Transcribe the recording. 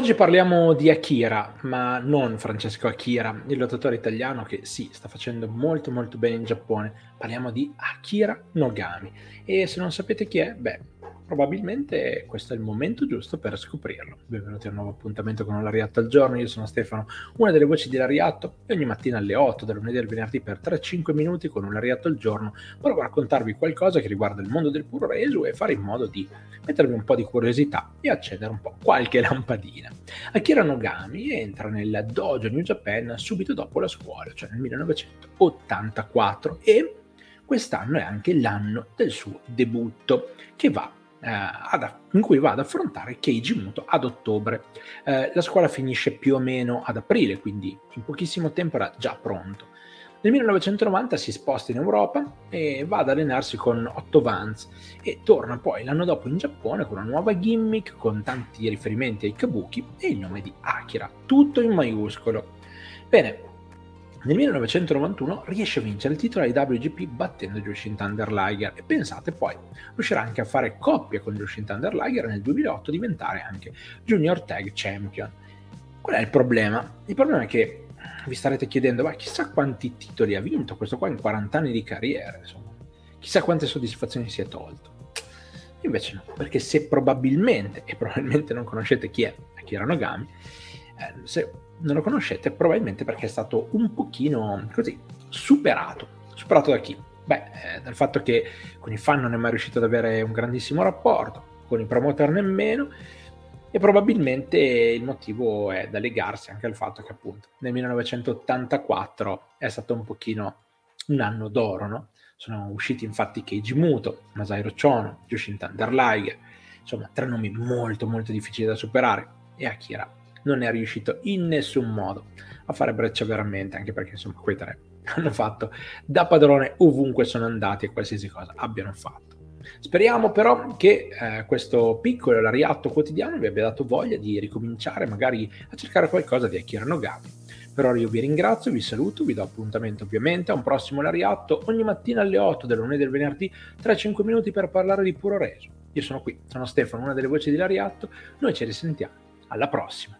Oggi parliamo di Akira, ma non Francesco Akira, il lottatore italiano che sì, sta facendo molto molto bene in Giappone. Parliamo di Akira Nogami. E se non sapete chi è, beh, probabilmente questo è il momento giusto per scoprirlo. Benvenuti a un nuovo appuntamento con Lariatto al giorno, io sono Stefano, una delle voci di Lariatto e ogni mattina alle 8, dal lunedì al venerdì per 3-5 minuti con un Lariatto al giorno provo a raccontarvi qualcosa che riguarda il mondo del puro reso e fare in modo di mettervi un po' di curiosità e accendere un po' qualche lampadina. Akira Nogami entra nel dojo New Japan subito dopo la scuola, cioè nel 1984 e quest'anno è anche l'anno del suo debutto che va ad, in cui va ad affrontare Keiji Muto ad ottobre. Eh, la scuola finisce più o meno ad aprile, quindi in pochissimo tempo era già pronto. Nel 1990 si sposta in Europa e va ad allenarsi con Otto Vance e torna poi l'anno dopo in Giappone con una nuova gimmick con tanti riferimenti ai kabuki e il nome di Akira, tutto in maiuscolo. Bene, nel 1991 riesce a vincere il titolo ai WGP battendo Jushin Thunder Liger e pensate poi riuscirà anche a fare coppia con Jushin Thunder Liger e nel 2008 diventare anche Junior Tag Champion. Qual è il problema? Il problema è che vi starete chiedendo, ma chissà quanti titoli ha vinto questo qua in 40 anni di carriera, insomma. Chissà quante soddisfazioni si è tolto. Invece no, perché se probabilmente, e probabilmente non conoscete chi è Akira Nogami, eh, se non lo conoscete probabilmente perché è stato un pochino così superato. Superato da chi? Beh, eh, dal fatto che con i fan non è mai riuscito ad avere un grandissimo rapporto, con i promoter nemmeno, e probabilmente il motivo è da legarsi anche al fatto che appunto nel 1984 è stato un pochino un anno d'oro, no? Sono usciti infatti Keiji Muto, Masahiro Chono, Jushin Thunder Liger, insomma tre nomi molto molto difficili da superare e Akira non è riuscito in nessun modo a fare breccia veramente, anche perché insomma quei tre hanno fatto da padrone ovunque sono andati e qualsiasi cosa abbiano fatto. Speriamo però che eh, questo piccolo lariatto quotidiano vi abbia dato voglia di ricominciare magari a cercare qualcosa di Akira Nogami. Per ora io vi ringrazio, vi saluto, vi do appuntamento ovviamente a un prossimo lariatto ogni mattina alle 8 del lunedì e del venerdì tra 5 minuti per parlare di puro reso. Io sono qui, sono Stefano, una delle voci di Lariatto, noi ci risentiamo. Alla prossima!